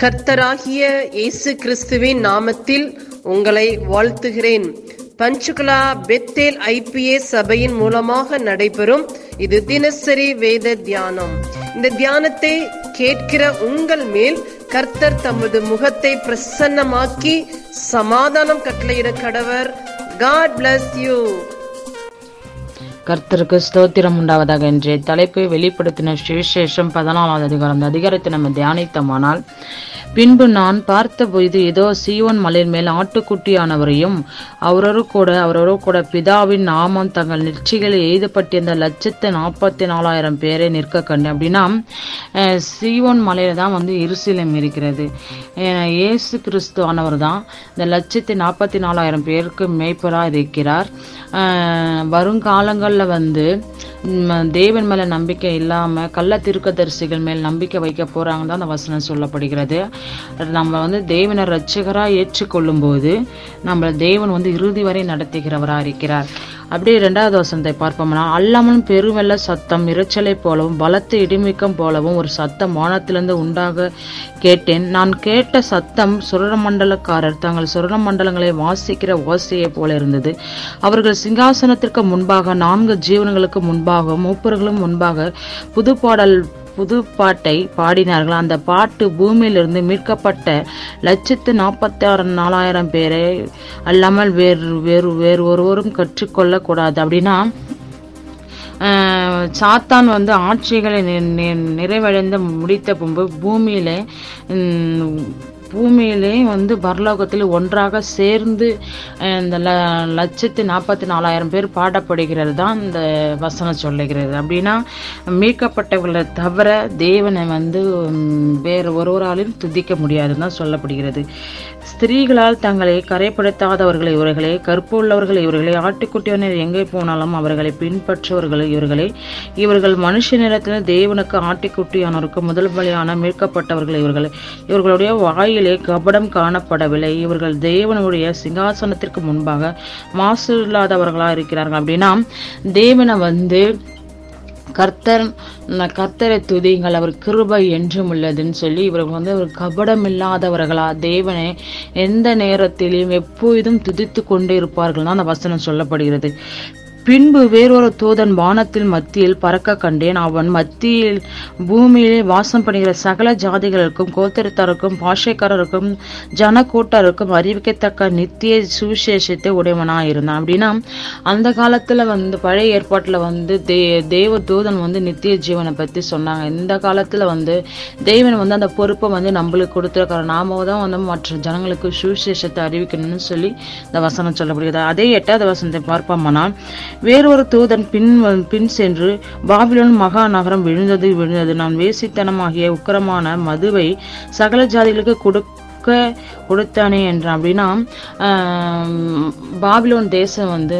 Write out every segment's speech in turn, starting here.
கர்த்தராகிய இயேசு கிறிஸ்துவின் நாமத்தில் உங்களை வாழ்த்துகிறேன். பஞ்சுகுலா பெத்தேல் ஐபிஏ சபையின் மூலமாக நடைபெறும் இது தினசரி வேத தியானம். இந்த தியானத்தை கேட்கிற உங்கள் மேல் கர்த்தர் தமது முகத்தை பிரசன்னமாக்கி சமாதானம் கட்டளையிட கடவர். காட் பிளஸ் யூ கர்த்தருக்கு ஸ்தோத்திரம் உண்டாவதாக என்று தலைப்பை வெளிப்படுத்தின சுவிசேஷம் பதினாலாவது அதிகாரம். அந்த அதிகாரத்தை நம்ம தியானித்தோமானால் பின்பு நான் பார்த்தபொழுது ஏதோ சீவன் மலையின் மேல் ஆட்டுக்குட்டியானவரையும் அவரோடு கூட அவரோடு கூட பிதாவின் நாமம் தங்கள் நெற்றிகளில் எழுதப்பட்டிருந்த லட்சத்து நாற்பத்தி நாலாயிரம் பேரை நிற்க கண்டு அப்படின்னா சீவன் சீயோன் மலையில தான் வந்து இருசிலம் இருக்கிறது. இயேசு கிறிஸ்து ஆனவர் தான் இந்த லட்சத்து நாற்பத்தி நாலாயிரம் பேருக்கு மேய்ப்பராக இருக்கிறார் வருங்காலங்களில் வந்து தேவன் மேல நம்பிக்கை இல்லாம கள்ள திருக்கதரிசிகள் மேல் நம்பிக்கை வைக்க போறாங்க தான் அந்த வசனம் சொல்லப்படுகிறது. நம்ம வந்து தேவனை ரட்சகரா ஏற்றுக்கொள்ளும் போது நம்ம தேவன் வந்து இறுதி வரை நடத்துகிறவரா இருக்கிறார். அப்படியே இரண்டாவது வசனத்தை பார்ப்போம்னா அல்லாமலும் பெருவெள்ள சத்தம் இறைச்சலை போலவும் பலத்த இடிமிக்கம் போலவும் ஒரு சத்தம் வானத்திலிருந்து உண்டாக கேட்டேன். நான் கேட்ட சத்தம் சுரமண்டலக்காரர் தங்கள் சுரமண்டலங்களை வாசிக்கிற ஓசையை போல இருந்தது. அவர்கள் சிங்காசனத்திற்கு முன்பாக நான்கு ஜீவன்களுக்கு முன்பாக மூப்பர்களும் முன்பாக புதுப்பாடல் புது பாட்டை பாடினார்கள். அந்த பாட்டு பூமியிலிருந்து மீட்கப்பட்ட லட்சத்து நாற்பத்தி ஆறு நாலாயிரம் பேரை அல்லாமல் வேறு வேறு வேறு ஒருவரும் கற்றுக்கொள்ளக்கூடாது. அப்படின்னா சாத்தான் வந்து ஆட்சிகளை நி- நிறைவடைந்து முடித்த பின்பு பூமியில பூமியிலே வந்து பரலோகத்தில் ஒன்றாக சேர்ந்து இந்த ல லட்சத்து நாற்பத்தி நாலாயிரம் பேர் பாடப்படுகிறது தான் இந்த வசனம் சொல்லுகிறது. அப்படின்னா மீட்கப்பட்டவர்களை தவிர தேவனை வந்து வேறு ஒருவராலும் துதிக்க முடியாதுன்னு தான் சொல்லப்படுகிறது. ஸ்திரீகளால் தங்களை கரைப்படுத்தாதவர்களை இவர்களே கற்புள்ளவர்கள் இவர்களே ஆட்டுக்குட்டியினர் எங்கே போனாலும் அவர்களை பின்பற்றுவர்கள் இவர்களே இவர்கள் மனுஷ நேரத்தில் தேவனுக்கு ஆட்டுக்குட்டியானோருக்கு முதல் வழியான மீட்கப்பட்டவர்கள் இவர்களே இவர்களுடைய வாய் வாயிலே கபடம் காணப்படவில்லை. இவர்கள் தேவனுடைய சிங்காசனத்திற்கு முன்பாக மாசு இல்லாதவர்களா இருக்கிறார்கள் அப்படின்னா தேவனை வந்து கர்த்தர் கர்த்தரை துதிங்கள் அவர் கிருபை என்றும் உள்ளதுன்னு சொல்லி இவர் வந்து ஒரு கபடம் இல்லாதவர்களா தேவனை எந்த நேரத்திலையும் எப்பொழுதும் துதித்து கொண்டே இருப்பார்கள் தான் அந்த வசனம் சொல்லப்படுகிறது. பின்பு வேறொரு தூதன் வானத்தில் மத்தியில் பறக்க கண்டேன். அவன் மத்தியில் பூமியிலே வாசம் பண்ணுகிற சகல ஜாதிகளுக்கும் கோத்திரத்தாருக்கும் பாஷைக்காரருக்கும் ஜனக்கூட்டருக்கும் அறிவிக்கத்தக்க நித்திய சுவிசேஷத்தை உடையவனாக இருந்தான். அப்படின்னா அந்த காலத்தில் வந்து பழைய ஏற்பாட்டில் வந்து தே தேவ தூதன் வந்து நித்திய ஜீவனை பற்றி சொன்னாங்க. இந்த காலத்தில் வந்து தேவன் வந்து அந்த பொறுப்பை வந்து நம்மளுக்கு கொடுத்துருக்காரு. நாம தான் வந்து மற்ற ஜனங்களுக்கு சுவிசேஷத்தை அறிவிக்கணும்னு சொல்லி இந்த வசனம் சொல்லப்படுகிறது. அதே எட்டாவது வசனத்தை பார்ப்போம்னா வேறொரு தூதன் பின் பின் சென்று பாபிலோன் மகா நகரம் விழுந்தது விழுந்தது. நான் வேசித்தனமாகிய உக்கிரமான மதுவை சகல ஜாதிகளுக்கு கொடுக்க கொடுத்தானே என்றான். அப்படின்னா பாபிலோன் தேசம் வந்து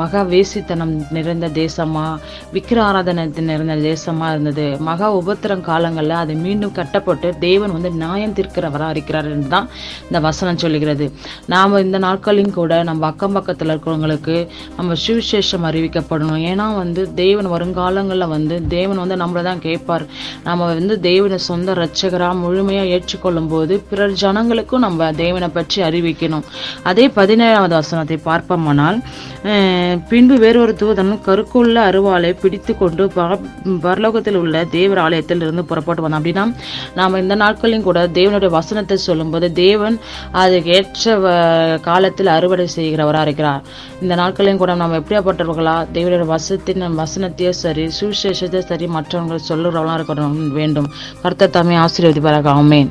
மகா வேசித்தனம் நிறைந்த தேசமாக விக்கிர ஆராதனை நிறைந்த தேசமாக இருந்தது. மகா உபத்திரம் காலங்களில் அது மீண்டும் கட்டப்பட்டு தேவன் வந்து நியாயம் தீர்க்கிறவராக இருக்கிறார் என்று தான் இந்த வசனம் சொல்லுகிறது. நாம் இந்த நாட்களையும் கூட நம்ம அக்கம் பக்கத்தில் இருக்கிறவங்களுக்கு நம்ம சுவிசேஷம் அறிவிக்கப்படணும். ஏன்னா வந்து தேவன் வருங்காலங்களில் வந்து தேவன் வந்து நம்மளை தான் கேட்பார். நம்ம வந்து தேவனை சொந்த ரட்சகராக முழுமையாக ஏற்றுக்கொள்ளும் போது பிறர் ஜனங்களுக்கும் நம்ம தேவனை பற்றி அறிவிக்கணும். அதே பதினேழாவது வசனத்தை பார்ப்போமானால் பின்பு வேறொரு தூதன் கருக்குள்ள அருவாலை பிடித்து கொண்டு பரலோகத்தில் உள்ள தேவர் ஆலயத்தில் இருந்து புறப்பட்டு வந்தான். அப்படின்னா நாம் இந்த நாட்களையும் கூட தேவனுடைய வசனத்தை சொல்லும்போது தேவன் அதுக்கு ஏற்ற வ- காலத்தில் அறுவடை செய்கிறவராக இருக்கிறார். இந்த நாட்களையும் கூட நம்ம எப்படியாப்பட்டவர்களா? தேவனுடைய வசத்தின் வசனத்தையே சரி சுவிசேஷத்தையும் சரி மற்றவங்க சொல்லுறவங்களாம் இருக்கணும் வேண்டும். கர்த்த தாமே ஆசீர்வதிப்பாராக. ஆமென்.